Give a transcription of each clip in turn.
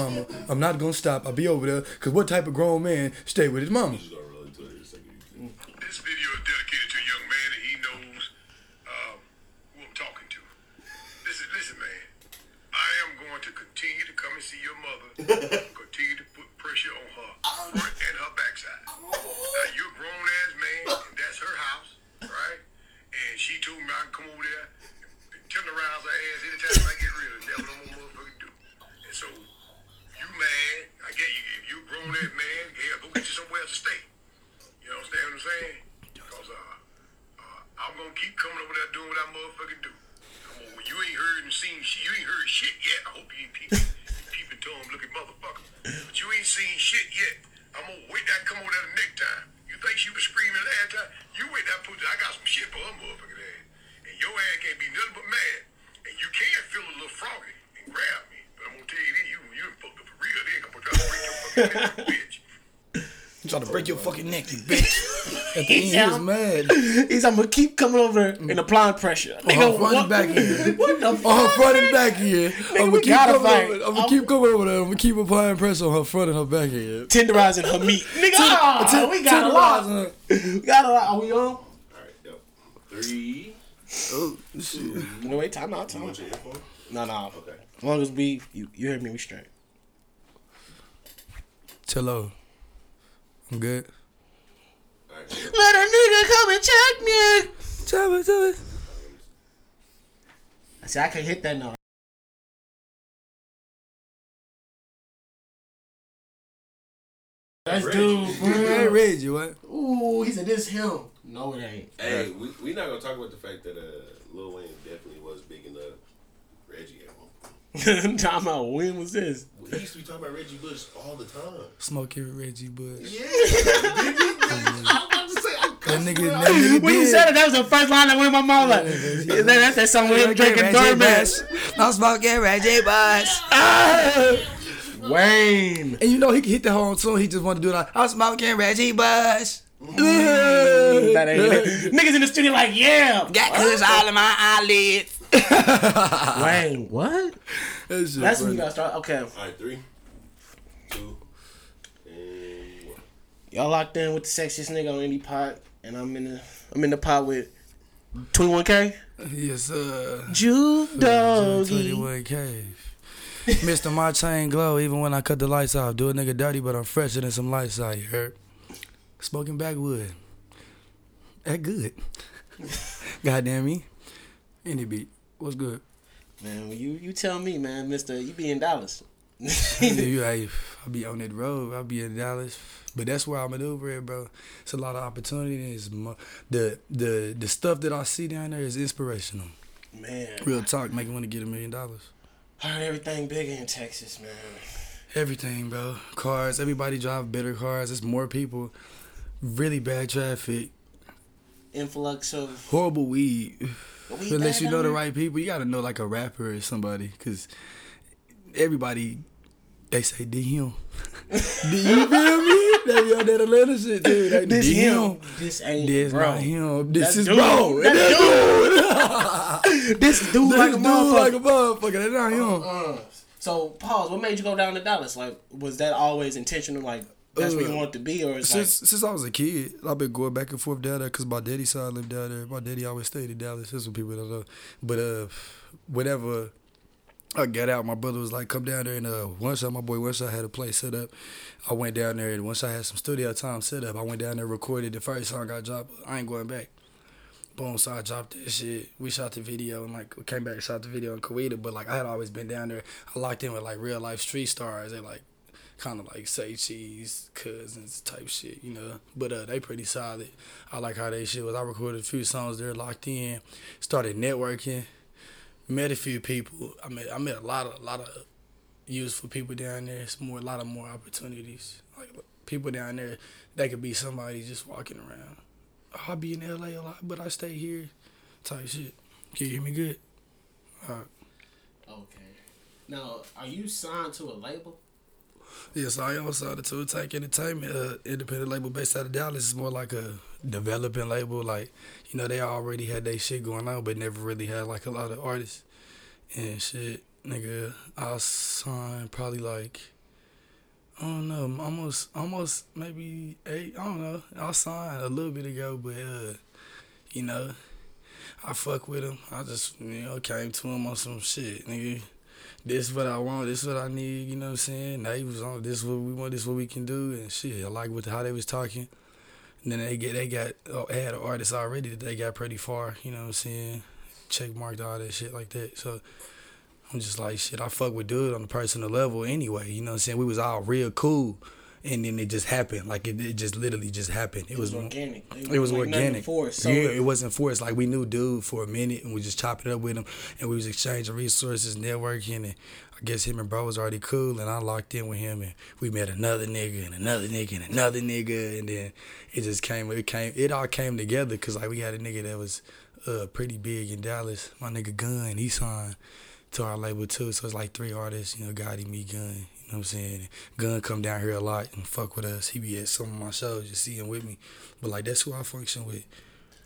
mama. I'm not gonna stop. I'll be over there. Cause what type of grown man stay with his mama? Just don't relate to it. Just take it easy. This video is dedicated to a young man and he knows um, who I'm talking to. Listen, listen, man. I am going to continue to come and see your mother. shit yet. I hope you ain't peeping, peeping Tom looking motherfucker. But you ain't seen shit yet. I'm gonna wait that come over there the next time. You think she was screaming last time? You wait that pussy. I got some shit for her motherfucking ass. And your ass can't be nothing but mad. And you can feel a little froggy and grab me. But I'm gonna tell you this, you you fucked up for real. They ain't gonna try to break your fucking neck, bitch. You trying to break your fucking neck, you bitch. At the end, he was mad. He's I'm gonna keep coming over and applying pressure. On her front and back end. What the fuck? On her fuck? front and back end. I'm we gonna keep gotta coming fight. over. I'm I'm- gonna keep coming over there. I'm gonna keep applying pressure on her front and her back end. Tenderizing her meat. Nigga, ah, we got a lot. Her. We got a lot. Are we on? All right, yo. Three. Oh, shit. No, wait, time out, time out. No, no. Okay. As long as we, you, you heard me, we straight. Tell her. I'm good. All right. yo. Let a nigga come and check me. Tell me, tell me. See, I can't hit that note. That's Reggie. dude, Hey, bro. Reggie, what? Ooh, he said this him. No, it ain't. Hey, we we not gonna talk about the fact that uh, Lil Wayne definitely was big enough. Reggie at one point. Time out. When was this? He used to be talking about Reggie Bush all the time. Smoking Reggie Bush. Yeah. I'm about to say, I That nigga, that nigga When you said it, that was the first line that went in my mouth. Like, that, that's that song with him drinking Reggie Thurman. Bush. I'm smoking Reggie Bush. Ah! Wayne. And you know he can hit the whole tune. He just wanted to do it like I'm smoking Reggie Bush. That ain't it. Niggas in the studio like, yeah. Got kush all in my eyelids. Wayne, what? That shit That's when you gotta start. Okay. All right, three, two, and one. Y'all locked in with the sexiest nigga on any pot, And I'm in the I'm in the pod with 21K. Yes, sir. Juke doggy. 21K. Mr. My chain glow even when I cut the lights off. Do a nigga dirty, but I'm fresher than some lights out. You heard? Smoking backwood. That good. Goddamn me. Any beat. What's good? Man, you you tell me, man, Mister, you be in Dallas. you, I, I be on that road. I be in Dallas, but that's where I maneuver at, bro. It's a lot of opportunities. The the the stuff that I see down there is inspirational. man, Real talk, make me want to get a million dollars. heard everything bigger in Texas, man. Everything, bro. Cars. Everybody drive better cars. It's more people. Really bad traffic. Influx of Horrible weed. Weed Unless you know the right people, you gotta know like a rapper or somebody, cause everybody they say D him. Do you feel me? They be on that Atlanta shit too. They, This D him. This ain't This bro. not him. This That's is dude. bro. That's That dude. this dude This like a dude motherfucker. like a motherfucker. That's not him. Uh, so pause. What made you go down to Dallas? Like, was that always intentional? Like, that's where you Uh, want to be, or it's like, Since since I was a kid, I've been going back and forth down there because my daddy side lived down there. My daddy always stayed in Dallas. That's what people don't know. But uh, whenever I got out, my brother was like, "Come down there." And uh, one shot, my boy, once I had a place set up. I went down there, and once I had some studio time set up, I went down there, recorded the first song I dropped. I ain't going back. Boom, so I dropped that shit. We shot the video and like we came back and shot the video in Kuwaita. But like I had always been down there. I locked in with like real life street stars. They like kind of like say cheese cousins type shit, you know. But uh, they pretty solid. I like how they shit was. I recorded a few songs there, locked in, started networking, met a few people. I met I met a lot of a lot of useful people down there. It's more a lot of more opportunities. Like people down there, they could be somebody just walking around. I'll be in LA a lot, but I stay here. Type shit. Can you hear me good? Alright. okay. Now, are you signed to a label? Yes, I am signed to Tank Entertainment, uh, independent label based out of Dallas. It's more like a developing label. Like, you know, they already had their shit going on, but never really had like a lot of artists and shit. nigga, I signed probably like I don't know, almost almost maybe eight. I don't know. I signed a little bit ago, but uh, you know, I fuck with him. I just you know came to him on some shit, nigga. This is what I want. This is what I need. You know what I'm saying? They was on. This what we want. This is what we can do. And shit, I like what how they was talking. And then they get they got oh, had an artist already that they got pretty far. You know what I'm saying? Check marked all that shit like that. So I'm just like shit. I fuck with dude on the personal level anyway. You know what I'm saying? We was all real cool. And then it just happened, like it, it just literally just happened. It, was, organic. It was like organic. forced. So yeah, it wasn't forced. Like we knew dude for a minute, and we just chopped it up with him, and we was exchanging resources, networking, and I guess him and bro was already cool, and I locked in with him, and we met another nigga and another nigga and another nigga, and then it just came. It came. It all came together because like we had a nigga that was uh pretty big in Dallas. My nigga Gun, he signed to our label too. So it's like three artists, you know, Gotti, me, Gun. You know what I'm saying? Gun come down here a lot and fuck with us. He be at some of my shows, just see him with me. But like that's who I function with.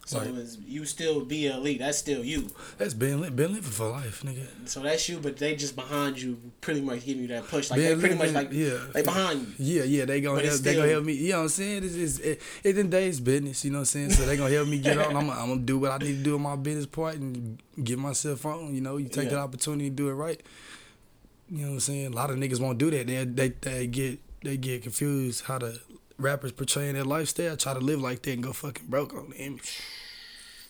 So Like- it was you still BLE. That's still you. That's been been living for life, nigga. So that's you, but they just behind you, pretty much giving you that push. Like Been they pretty much living- like yeah. they behind you. Yeah, yeah, they gonna But help, they gonna help me. You know what I'm saying? It's, it's it, it in days business. You know what I'm saying? So they gonna help me get on. I'm, I'm gonna do what I need to do in my business part and get myself on. You know, you take Yeah. that opportunity to do it right. You know what I'm saying? A lot of niggas won't do that. They they they get they get confused how the rappers portraying their lifestyle. Try to live like that and go fucking broke on the image.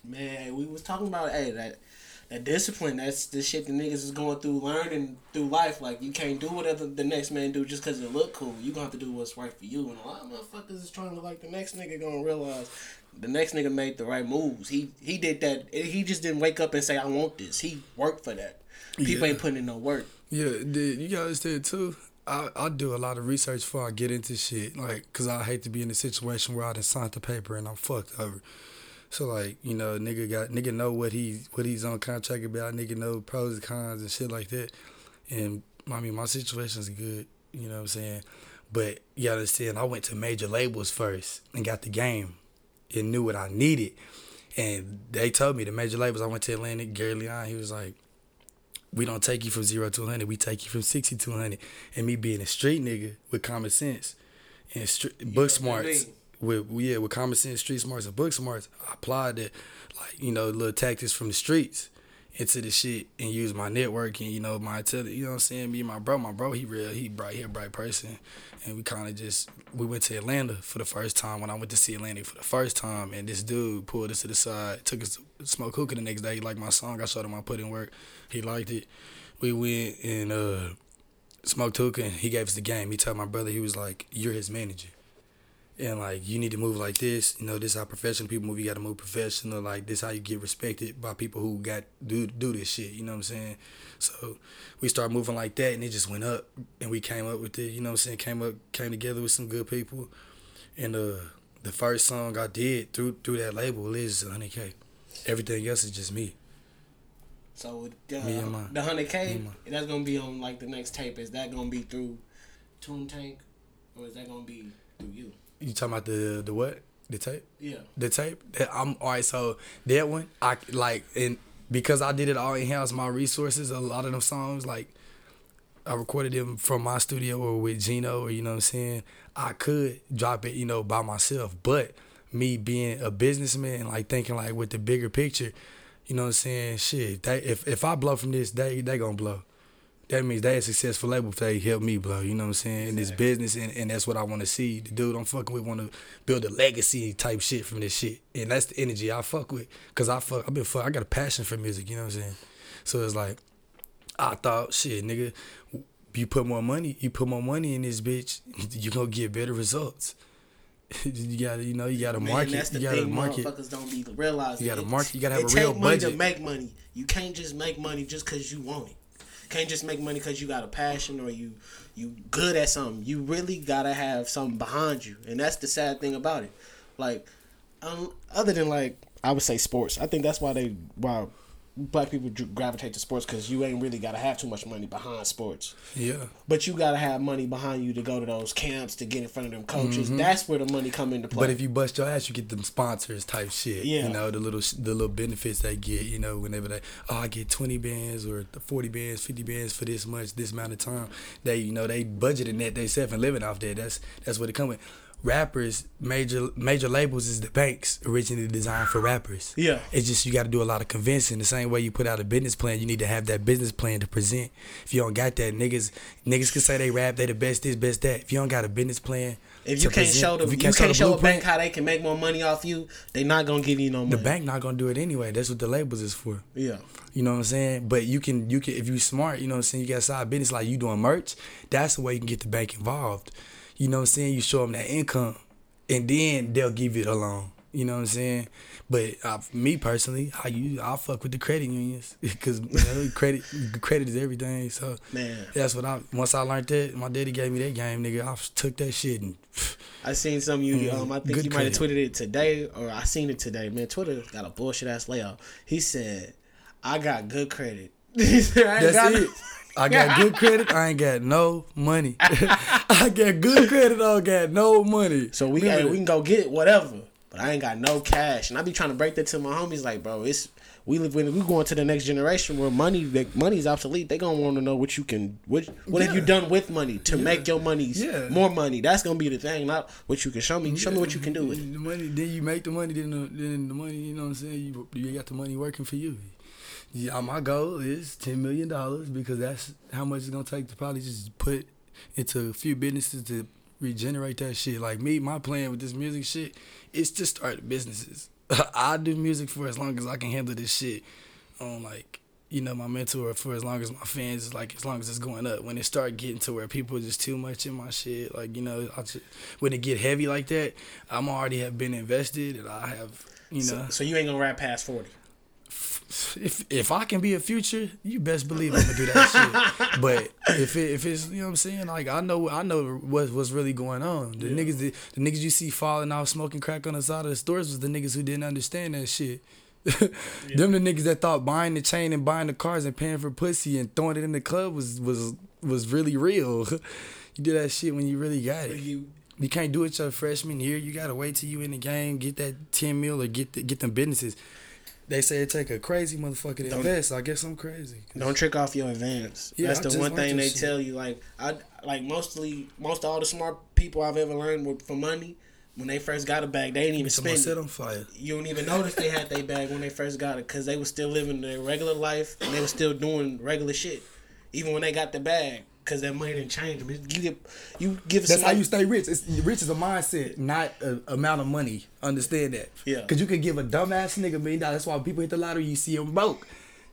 Man, we was talking about hey that that discipline. That's the shit the niggas is going through, learning through life. Like you can't do whatever the next man do just because it look cool. You gonna have to do what's right for you. And a lot of motherfuckers is trying to like the next nigga gonna realize the next nigga made the right moves. He he did that. He just didn't wake up and say I want this. He worked for that. People Yeah. ain't putting in no work. Yeah, dude, you gotta understand too. I, I do a lot of research before I get into shit, like, cause I hate to be in a situation where I done signed the paper and I'm fucked over. So like, you know, nigga got nigga know what he what he's on contract about. Nigga know pros and cons and shit like that. And I mean, my situation's good. You know what I'm saying? But you gotta understand, I went to major labels first and got the game and knew what I needed. And they told me the major labels. I went to Atlantic. Gary Leon, he was like, we don't take you from zero to 100. We take you from 60 to 100. And me being a street nigga with common sense and street, book know smarts, with yeah, with common sense, street smarts, and book smarts, I applied that, like you know, little tactics from the streets into the shit and use my network and you know my tele, you know what I'm saying. Me and my bro, my bro, he real, he bright, he a bright person, and we kind of just we went to Atlanta for the first time when I went to see Atlanta for the first time, and this dude pulled us to the side, took us to smoke hookah the next day. He liked my song. I showed him I put in work. He liked it. We went and uh smoked hookah. And he gave us the game. He told my brother he was like, "You're his manager." And like you need to move like this, you know. This how professional people move. You got to move professional. Like this how you get respected by people who got do do this shit. You know what I'm saying? So we started moving like that, and it just went up. And we came up with it. You know what I'm saying? Came up, came together with some good people. And uh, the first song I did through through that label is 100k. Everything else is just me. So uh, Me and my- the hundred K, me and my- that's gonna be on like the next tape. Is that gonna be through Tune Tank, or is that gonna be through you? You talking about the the what? The tape? Yeah. the tape I'm all right. So that one, I like, and because I did it all in house, my resources, a lot of them songs, like I recorded them from my studio or with Gino, or you know what I'm saying. I could drop it, you know, by myself, but me being a businessman, like thinking like with the bigger picture, you know what I'm saying. Shit, they, if if I blow from this, they they gonna blow. That means they a successful label if they help me blow. You know what I'm saying? In this business, and, and that's what I want to see. The dude I'm fucking with want to build a legacy type shit from this shit, and that's the energy I fuck with. Cause I fuck, I've been fuck, I got a passion for music. You know what I'm saying? So it's like, I thought, shit, nigga, you put more money, you put more money in this bitch, you gonna get better results. you gotta, you know, you gotta Man, market, that's the you gotta thing market. motherfuckers don't be realizing. You gotta It- market- you gotta have it a real money budget. to make money. You can't just make money just because you want it. Can't just make money because you got a passion or you you good at something. You really gotta have something behind you, and that's the sad thing about it. Like, um, other than like I would say sports, I think that's why they why black people gravitate to sports because you ain't really gotta have too much money behind sports. Yeah. But you gotta have money behind you to go to those camps to get in front of them coaches. That's where the money come into play. Mm-hmm. But if you bust your ass, you get them sponsors type shit. Yeah. You know the little the little benefits they get. You know whenever they oh I get twenty bands or forty bands, fifty bands for this much, this amount of time. They you know they budgeting that they self and living off that. That's that's what it come with. Rappers, major major labels is the banks originally designed for rappers. Yeah. It's just you got to do a lot of convincing. The same way you put out a business plan, you need to have that business plan to present. If you don't got that, niggas niggas can say they rap, they the best this, best that. If you don't got a business plan, if you can't present- show the if you can't, show, a blueprint, bank how they can make more money off you, they not gonna give you no money. the bank not gonna do it anyway. That's what the labels is for. Yeah. You know what I'm saying? But you can you can if you smart, you know what I'm saying, you got a side business like you doing merch, that's the way you can get the bank involved. You know what I'm saying? You show them that income and then they'll give you the loan. You know what I'm saying? But uh, me personally, I use I fuck with the credit unions because you credit credit is everything. So Man. that's what I once I learned that my daddy gave me that game, nigga. I took that shit and I seen some of you. Mm, Um, I think you might have tweeted it today, or I seen it today. Man, Twitter got a bullshit ass layout. He said, "I got good credit." He said, "I ain't That's it. I got good credit. I ain't got no money. I got good credit. I don't got no money. So we we can go get whatever, but I ain't got no cash. And I be trying to break that to my homies, like, bro, it's we live when we going to the next generation where money like, money's obsolete. They gonna want to know what you can what what have you done with money to make your money Yeah. more money. That's gonna be the thing, not what you can show me. Show me what you can do with. The money, then you make the money. Then the, then the money, you know what I'm saying. You you got the money working for you. Yeah, my goal is ten million dollars because that's how much it's gonna take to probably just put into a few businesses to regenerate that shit. Like me, my plan with this music shit is to start businesses. I do music for as long as I can handle this shit. On like you know my mentor for as long as my fans is like as long as it's going up. When it start getting to where people are just too much in my shit, like you know, I just, when it get heavy like that, I'm already have been invested and I have you know. So, so you ain't gonna rap past forty. If if I can be a future, you best believe I'm gonna do that shit. But if it, if it's you know what I'm saying, like I know I know what what's really going on. The niggas the, the niggas you see falling off smoking crack on the side of the stores was the niggas who didn't understand that shit. Them the niggas that thought buying the chain and buying the cars and paying for pussy and throwing it in the club was was was really real. you do that shit when you really got it. You You can't do it your freshman year. You gotta wait till you in the game, get that ten mil or get the, get them businesses. They say it take a crazy motherfucker to invest. I guess I'm crazy. Don't trick off your advance. Yeah, That's I the one thing they shit. tell you. Like I like mostly most all the smart people I've ever learned with for money. When they first got a bag, they didn't even Someone spend set on fire. You don't even notice they had their bag when they first got it because they were still living their regular life and they were still doing regular shit, even when they got the bag. Cause that money didn't change them. You get, you give That's how you stay rich. It's, rich is a mindset, not a amount of money. Understand that? Yeah. Because you can give a dumbass nigga million dollars. That's why when people hit the lottery, you see them broke.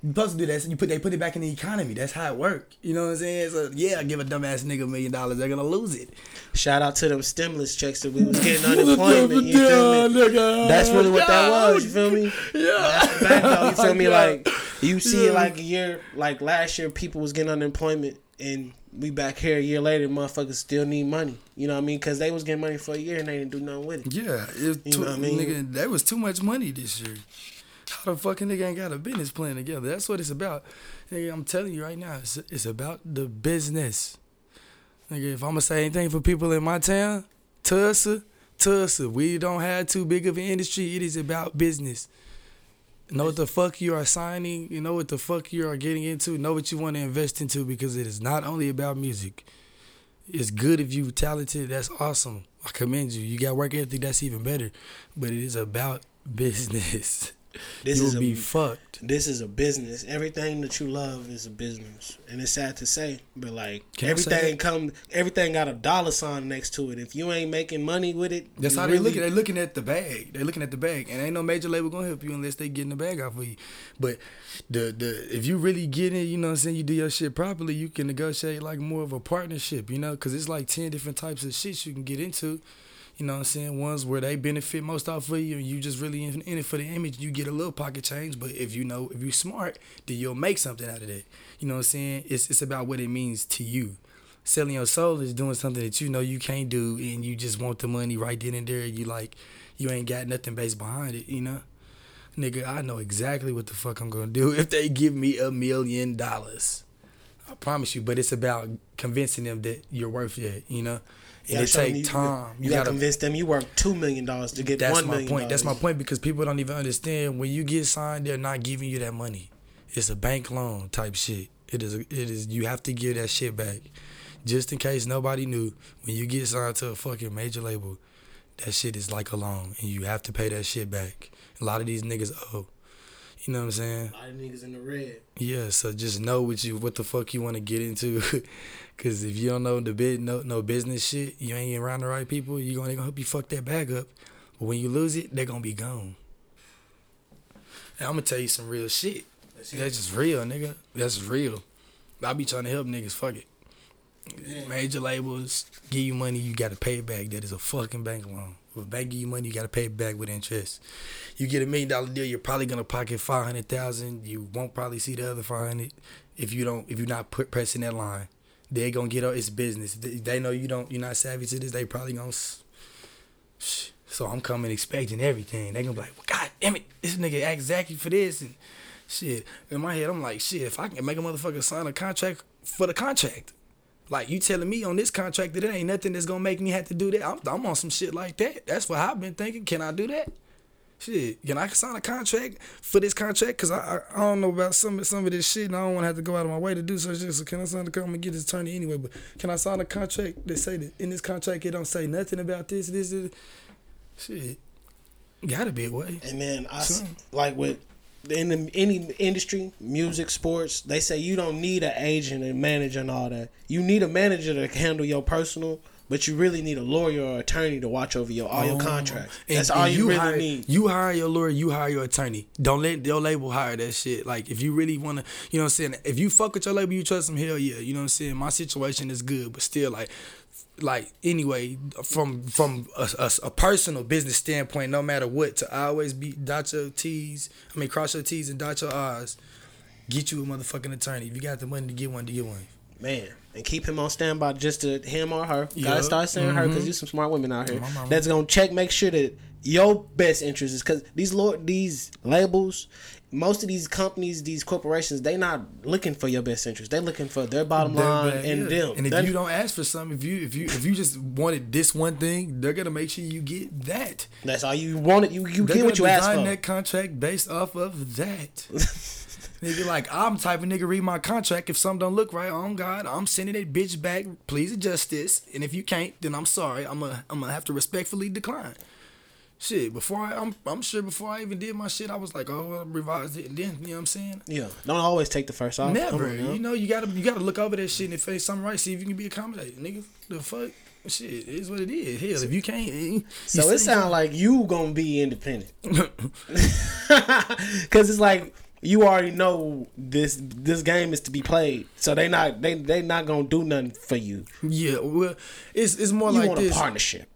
You supposed to do that. So you put they put it back in the economy. That's how it work. You know what I'm saying? So yeah, give a dumbass nigga a million dollars. They're gonna lose it. Shout out to them stimulus checks that we was getting unemployment. You feel me? nigga. That's really what that was. You feel me? Yeah. That's the fact, though. You feel me? Like you see it Yeah. like a year, like last year, people was getting unemployment, and we back here a year later, motherfuckers still need money. You know what I mean? Because they was getting money for a year and they didn't do nothing with it. Yeah, it You too, know what I mean? nigga, that was too much money this year. How the fucking nigga ain't got a business plan together? That's what it's about. Nigga, I'm telling you right now, it's, it's about the business. Nigga, if I'm gonna say anything for people in my town, Tulsa, Tulsa, we don't have too big of an industry. It is about business. Know what the fuck you are signing. You know what the fuck you are getting into. Know what you want to invest into because it is not only about music. It's good if you talented. That's awesome. I commend you. You got work ethic. That's even better. But it is about business. This You'll is a- be fucked. This is a business. Everything that you love is a business, and it's sad to say, but like Can everything come, everything got a dollar sign next to it. If you ain't making money with it, That's how they really- look at. They looking at the bag. They're looking at the bag, and ain't no major label gonna help you unless they getting the bag out for you. But the the if you really get it, you know, what I'm saying you do your shit properly, you can negotiate like more of a partnership, you know, because it's like ten different types of shit you can get into. You know what I'm saying? Ones where they benefit most off of you, and you just really in, in it for the image. You get a little pocket change, but if you know, if you're smart, then you'll make something out of that. You know what I'm saying? It's it's about what it means to you. Selling your soul is doing something that you know you can't do, and you just want the money right then and there. You like, you ain't got nothing based behind it. You know, nigga, I know exactly what the fuck I'm gonna do if they give me a million dollars. I promise you, but it's about convincing them that you're worth it, you know? And it take time. You, gotta, convince them you worth two million dollars to get That's one my million. point. That's my point because people don't even understand when you get signed, they're not giving you that money. It's a bank loan type shit. It is. It is. You have to give that shit back, just in case nobody knew. When you get signed to a fucking major label, that shit is like a loan, and you have to pay that shit back. A lot of these niggas owe. You know what I'm saying? A lot of niggas in the red. Yeah, so just know what you what the fuck you want to get into, cause if you don't know the bit no no business shit, you ain't around the right people. You gonna they gonna help you fuck that bag up, but when you lose it, they're gonna be gone. And I'm gonna tell you some real shit. That's just real, nigga. That's real. I be trying to help niggas. Fuck it. Major labels give you money, you gotta pay it back. That is a fucking bank loan. If a bank give you money, you gotta pay it back with interest. You get a million dollar deal, you're probably gonna pocket five hundred thousand. You won't probably see the other five hundred if you don't if you're not put pressing that line. They're gonna get out. It's business. They, they know you don't. You're not savvy to this. They probably gonna. So I'm coming expecting everything. They gonna be like, well, God damn it, this nigga act exactly for this and shit. In my head, I'm like, shit. If I can make a motherfucker sign a contract for the contract, like you telling me on this contract that it ain't nothing that's gonna make me have to do that. I'm, I'm on some shit like that. That's what I've been thinking. Can I do that? Shit, can I sign a contract for this contract? Cause I, I I don't know about some some of this shit, and I don't want to have to go out of my way to do such shit. So can I sign the contract? and get this attorney anyway. But can I sign a contract that say that in this contract it don't say nothing about this, this, this? Shit, gotta be a way. And then I like with in the, any industry, music, sports, they say you don't need an agent and manager and all that. You need a manager to handle your personal, but you really need a lawyer or attorney to watch over your all your oh, contracts. Oh. And- That's and all you, really hire, need. You hire your lawyer, you hire your attorney. Don't let your label hire that shit. Like if you really wanna, you know what I'm saying. If you fuck with your label, you trust them. Hell yeah, you know what I'm saying. My situation is good, but still like. Like anyway, from from a, a, a personal business standpoint, no matter what, to always be dot your T's, I mean cross your T's and dot your I's. Get you a motherfucking attorney. If you got the money to get one, to get one. Man, and keep him on standby just to him or her. Yeah. Gotta start saying her Mhm. because there's some smart women out here that's gonna check, make sure that your best interest is because these lord these labels, most of these companies, these corporations, they not looking for your best interest. They looking for their bottom They're line and yeah. them. And if you don't ask for something, if you if you if you just wanted this one thing, they're gonna make sure you get that. that's all you wanted. You you They're get what you asked for. that contract based off of that. nigga, like I'm type of nigga read my contract. If something don't look right, on God, I'm sending that bitch back. Please adjust this. And if you can't, then I'm sorry. I'm gonna I'm gonna have to respectfully decline. Shit, before I, I'm I'm sure before I even did my shit, I was like, oh, I revised it, and then you know what I'm saying. Yeah, don't always take the first off. Never. On, you know, you gotta you gotta look over that shit and if it's something right, see if you can be accommodated, nigga. The fuck, shit it is what it is. Hell, if you can't, eh, you So it sounds like you gonna be independent, because it's like you already know this this game is to be played. So they not they they not gonna do nothing for you. yeah. Well, it's it's more You like want this. a partnership.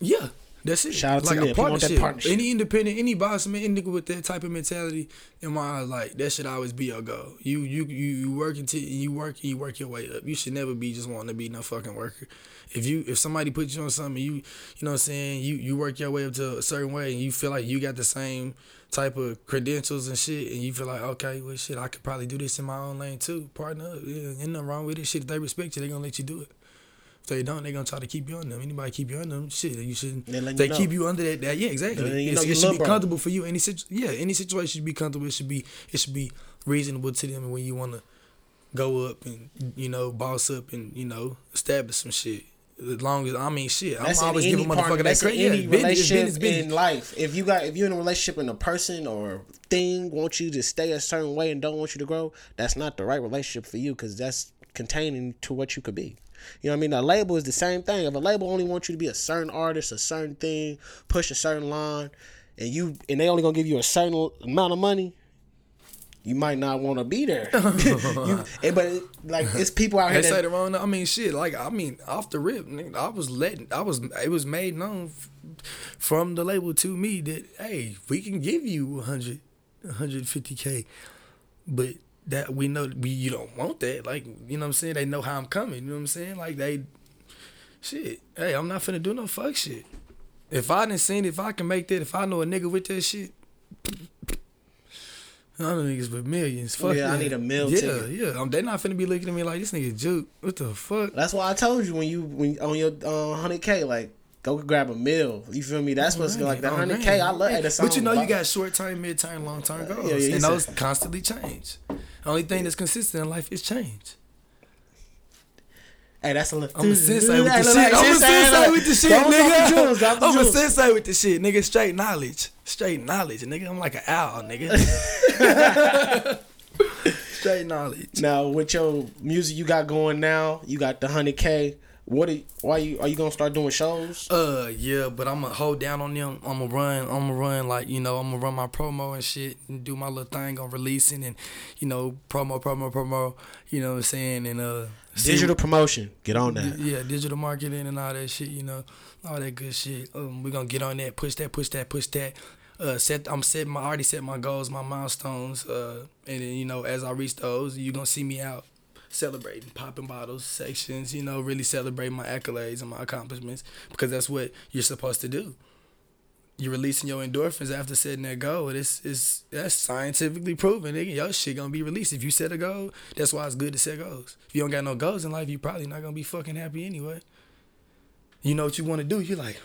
Yeah, that's it. Shout out to like them. a If that partnership. partnership. Any independent, any boss man, any nigga with that type of mentality, in my eyes, like that should always be your goal. You you you you work until you work and you work your way up. You should never be just wanting to be no fucking worker. If you if somebody puts you on something, you you know what I'm saying. You you work your way up to a certain way, and you feel like you got the same type of credentials and shit, and you feel like okay, well shit, I could probably do this in my own lane too. Partner up, yeah, ain't nothing wrong with it. Shit, if they respect you, they gonna let you do it. They don't, they're gonna try to keep you on them. Anybody keep you on them, shit, you should. They you keep you under that. that yeah, exactly. Then you It's- know you it should be comfortable for you. Any situ- yeah, any situation should be comfortable. It should be it should be reasonable to them. When you want to go up and you know boss up and you know establish some shit. As long as I mean shit, That's I'm always giving part, motherfucker that credit. any Yeah, business, relationship business, business. in life. If you got if you're in a relationship and a person or thing wants you to stay a certain way and don't want you to grow, that's not the right relationship for you because that's containing to what you could be. You know what I mean? A label is the same thing. If a label only wants you to be a certain artist, a certain thing, push a certain line, and you and they only gonna give you a certain amount of money, you might not want to be there. you, and- but like it's people out here They that say the wrong. I mean, shit. Like I mean, off the rip, nigga, I was letting. I was. It was made known from the label to me that hey, we can give you 100, 150 k, but that we know we you don't want that. Like you know what I'm saying. They know how I'm coming. You know what I'm saying. Like they, shit. Hey, I'm not finna do no fuck shit. If I didn't seen it, if I can make that, if I know a nigga with that shit, I know niggas with millions. Fuck Yeah, I need a mil Yeah, ticket. yeah. Um, they not finna be looking at me like this nigga juke. What the fuck? That's why I told you when you when on your uh, hundred k, like go grab a meal. You feel me? That's what's like the Oh, hundred k. I love it. But you know, you got short term, mid term, long term goals, yeah, he and said- those constantly change. Only thing that's consistent in life is change. Hey, that's a little. I'm a sensei with the shit. I'm a sensei, with the shit, Don't drop the nigga. jewels, drop the I'm a sensei with the shit, nigga. Straight knowledge, straight knowledge, nigga. I'm like an owl, nigga. straight knowledge. Now with your music you got going now, you got the hundred k. What? Are, why you are you gonna start doing shows? Uh, yeah, but I'm gonna hold down on them. I'm gonna run. I'm gonna run like you know. I'm gonna run my promo and shit and do my little thing on releasing and you know promo, promo, promo. You know what I'm saying? And uh, see- Digital promotion. Get on that. Yeah, digital marketing and all that shit, you know, all that good shit. Um, we're gonna get on that, push that, push that, push that. Uh, set. I'm setting my I already set my goals, my milestones. Uh, and then you know, as I reach those, you are gonna see me out celebrating, popping bottles, sections. You know, really celebrating my accolades and my accomplishments because that's what you're supposed to do. You're releasing your endorphins after setting that goal. It's it's that's scientifically proven. Nigga, your shit gonna be released if you set a goal. That's why it's good to set goals. If you don't got no goals in life, you probably not gonna be fucking happy anyway. You know what you want to do. You're like,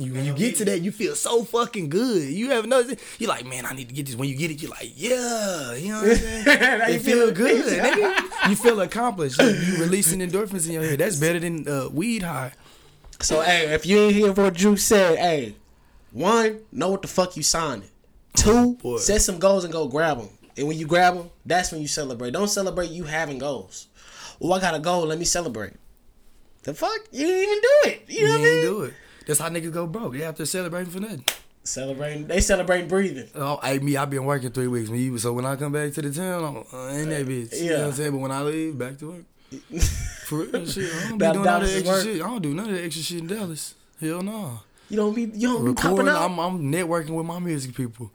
You, when you get to that, you feel so fucking good. You noticed it. You're like, man, I need to get this. When you get it, you're like, yeah, you know what I'm saying? It feel good. nigga. You feel accomplished. You, you releasing endorphins in your head. That's better than uh, weed high. So hey, if you ain't here for what Drew said, hey, one, know what the fuck you signing. Two, Boy. set some goals and go grab them. And when you grab them, that's when you celebrate. Don't celebrate you having goals. Oh, I got a goal. Let me celebrate. The fuck? You didn't even do it. You You know what I mean? do it. That's how niggas go broke. They have to celebrate for nothing. Celebrating. They celebrating breathing. Oh, hey, me, I've been working three weeks. Me, so when I come back to the town, I'm uh, in that bitch. You know what Yeah. I'm saying? But when I leave, back to work. For real shit. I don't be doing all that extra work. shit. I don't do none of that extra shit in Dallas. Hell no. You don't be. You don't be popping Recording, out. I'm, I'm networking with my music people.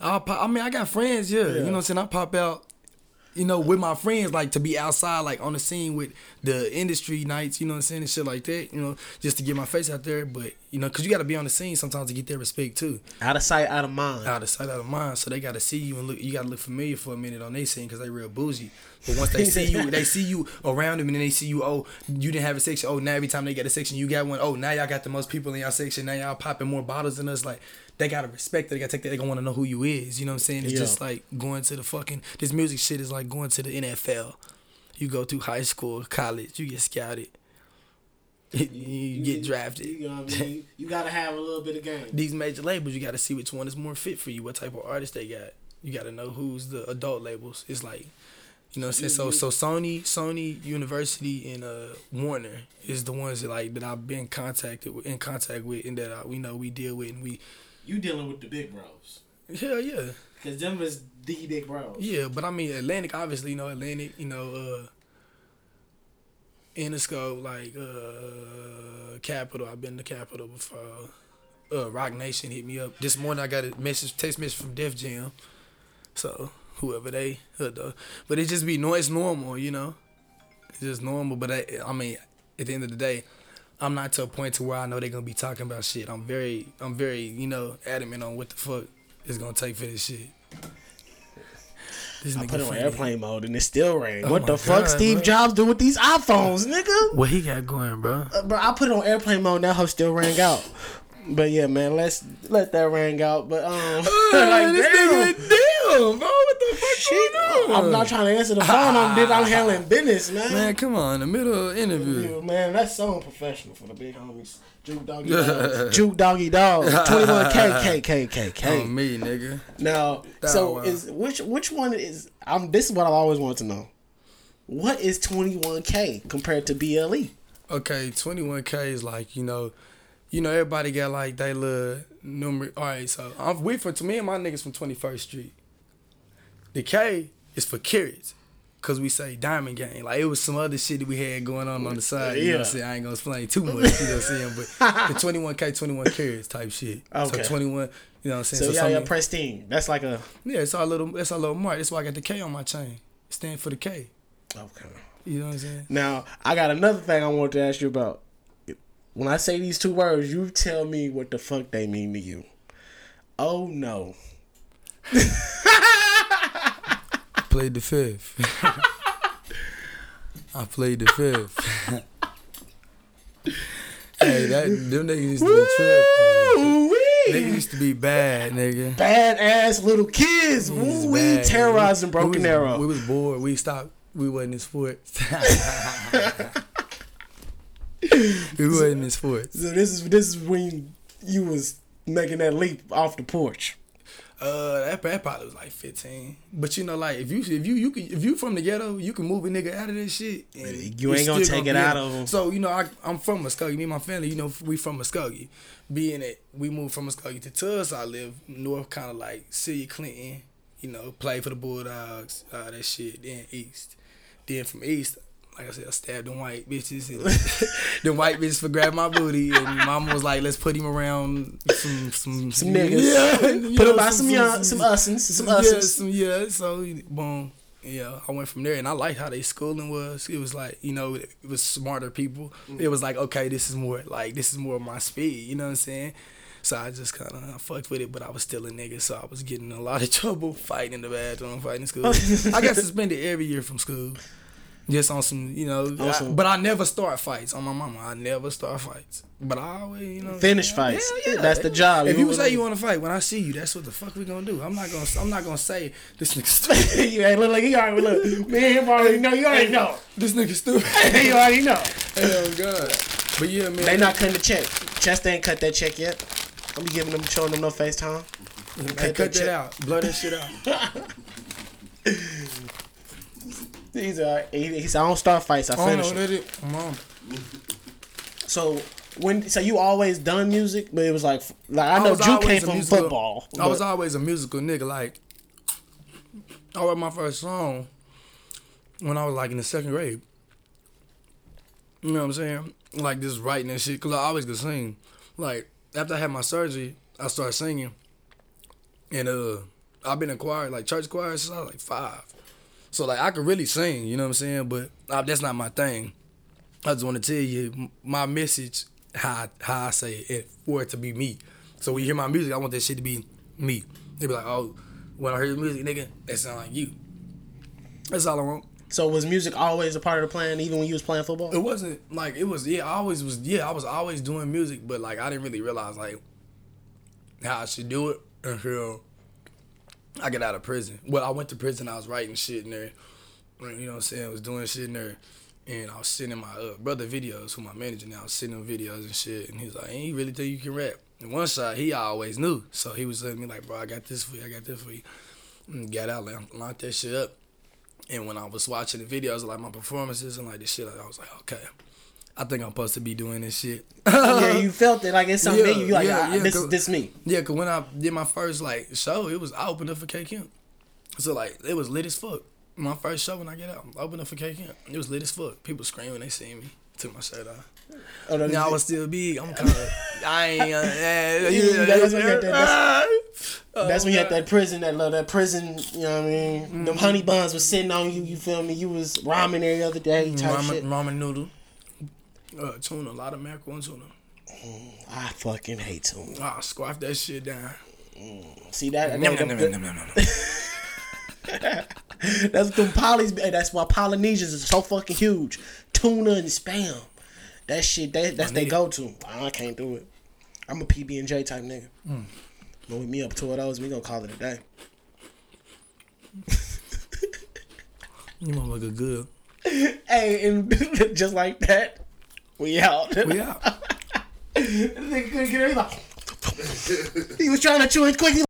I pop, I mean, I got friends, yeah. You know what I'm saying? I pop out, you know, with my friends, like to be outside, like on the scene with the industry nights, you know what I'm saying, and shit like that, you know, just to get my face out there. But, you know, because you got to be on the scene sometimes to get their respect too. out of sight, out of mind. Out of sight, out of mind. So they got to see you and look. You got to look familiar for a minute on their scene because they real bougie. But once they see you, they see you around them, and then they see you. Oh, you didn't have a section. Oh, now every time they get a section, you got one. Oh, now y'all got the most people in y'all section. Now y'all popping more bottles than us. Like they gotta respect it. They gotta take that. They gonna want to know who you is. You know what I'm saying? It's Yeah. just like going to the fucking. This music shit is like going to the NFL. You go through high school, college. You get scouted. You, get drafted. You know what I mean? You gotta have a little bit of game. these major labels, you got to see which one is more fit for you. What type of artist they got. You got to know who's the adult labels. It's like, you know, what I'm saying so. So Sony, Sony Universal, and uh, Warner is the ones that like that I've been contacted with, in contact with, and that I, we know we deal with, and we. You dealing with the big bros. Hell yeah, Cause them is the big bros. yeah. But I mean, Atlantic, obviously, you know, Atlantic, you know, uh, Interscope, like uh, Capitol. I've been to Capitol before. Uh, Roc Nation hit me up this morning. I got a message, text message from Def Jam. So whoever they, hood though. but it just be no, it's normal, you know. It's just normal. But I, I mean, at the end of the day, I'm not to a point to where I know they're gonna be talking about shit. I'm very, I'm very, you know, adamant on what the fuck it's gonna take for this shit. This I put it on funny. airplane mode and it still rang. Oh what my the fuck Steve bro. Jobs do with these iPhones, nigga? What he got going, bro? Uh, bro, I put it on airplane mode. That hoe still rang out. But yeah, man, let's let that ring out. But um, like, this damn. Bro, what the fuck Shit, going on? I'm not trying to answer the phone. I'm, I'm handling business, man. Man, come on, in the middle of the interview. Man, that's so unprofessional for the big homies. Juke doggy dog. Juke doggy dog. 21K, K, K, K, K. On me, nigga. Now, Oh, so wow. is which which one is? Um, this is what I've always wanted to know. What is 21K compared to? BLE? Okay, 21K is like, you know, you know, everybody got like they little number. All right, so I'm we from to me and my niggas from 21st Street. The K is for karats. Cause we say diamond game. Like it was some other shit that we had going on on the side. You know what I'm Yeah. saying? I ain't gonna explain too much, you know what I'm saying? But the 21K, 21 karats type shit. Okay. So 21, you know what I'm saying? So, yeah, some- yeah, pristine. That's like a yeah, it's our little it's our little mark. That's why I got the K on my chain. It stand for the K. okay. You know what I'm saying? Now I got another thing I want to ask you about. When I say these two words, you tell me what the fuck they mean to you. Oh no. played the fifth. I played the fifth. hey, that them niggas used to be tripping. Niggas used to be bad, nigga. Badass little kids. Woo, we bad, terrorizing. Broken we was, Arrow. We was bored. We stopped. We wasn't in sports. we wasn't in sports. so this is this is when you was making that leap off the porch. Uh, that, that probably was like fifteen. But you know, like if you if you you can if you from the ghetto, you can move a nigga out of this shit. and You ain't gonna take be it out of 'em. So you know, I I'm from Muskogee. Me and my family, you know, we from Muskogee. Being it, we moved from Muskogee to Tulsa. I live north, kind of like City Clinton. You know, play for the Bulldogs, uh, that shit. Then east, then from east. Like I said, I stabbed them white bitches and the white bitches for grab my booty and mama was like, let's put him around some some Some niggas. Yeah, Put him by some young, some ussins, some yeah, some, yeah. So boom, yeah. I went from there, and I liked how they schooling was. It was like you know, it, was smarter people. Mm. It was like okay, this is more like this is more of my speed. You know what I'm saying? So I just kind of fucked with it, but I was still a nigga, so I was getting in a lot of trouble fighting in the bathroom, fighting in school. Oh, I got suspended every year from school. Just on some, you know, I- but I never start fights on my mama. I never start fights, but I always, you know, Finish fights. Yeah, yeah. That's the job. If you wanna- say you want to fight, when I see you, that's what the fuck we gonna do. I'm not gonna. I'm not gonna say this nigga stupid. you ain't look like you already look. Me and him already know. You already know. this nigga stupid. you already know. oh god. But yeah, man. They not cutting the check. Chest ain't cut that check yet. I'm be giving them, showing them no FaceTime. Hey, cut cut that that out. Blow that shit out. He's uh, he, he said, I don't start fights. I I know finish. them." that is. Mom. So when so you always done music, but it was like like I know was Drew always came from musical- football. I was always a musical nigga. Like, I wrote my first song when I was like in the second grade. You know what I'm saying? Like just writing and shit, cause I always could sing. Like after I had my surgery, I started singing, and uh, I've been in choir, like church choir, since I was like five. So like I could really sing, you know what I'm saying? But uh, that's not my thing. I just want to tell you my message, how I, how I say it, for it to be me. So when you hear my music, I want that shit to be me. They be like, oh, when I hear the music, nigga, that sound like you. That's all I want. So was music always a part of the plan, even when you was playing football? It wasn't like it was. Yeah, I always was. Yeah, I was always doing music, but like I didn't really realize like how I should do it until I get out of prison. Well, I went to prison. I was writing shit in there. You know what I'm saying? I was doing shit in there, and I was sending my uh, brother videos. Who my manager now? I was sending him videos and shit, and he was like, "Ain't you really think you can rap?" And one shot, he always knew, so he was letting me like, "Bro, I got this for you. I got this for you." And got out, like, locked that shit up. And when I was watching the videos, like my performances and like the shit, I was like, okay, I think I'm supposed to be doing this shit. yeah, you felt it like it's something Yeah, you. Like yeah, ah, yeah, this this me. yeah, cause when I did my first like show, it was I opened up for K Camp. So like it was lit as fuck. My first show when I get out, I opened up for K Camp. It was lit as fuck. People screaming, they see me. Took my shirt off. Oh, no, Now I was still big. I'm kind of. I ain't. Uh, yeah, that's when you had that- that's, That's when you had that prison, that little that prison. You know what I mean? Mm-hmm. Them honey buns was sitting on you. You feel me? You was ramen every other day type ramen, shit. ramen noodle. Uh, tuna, a lot of mackerel and tuna. I fucking hate tuna. Ah, squash that shit down. See that? Nom, that- nom, nom, that- nom, nom, nom. That's what them polys. That's why Polynesians is so fucking huge. Tuna and spam. That shit. That, that's they go to. I can't do it. I'm a PB and J type nigga. Hmm. But with me up two of those, we gonna call it a day. You motherfucker good. Hey, and just like that, we out. We out. Nigga couldn't get it. He was trying to chew it quick. He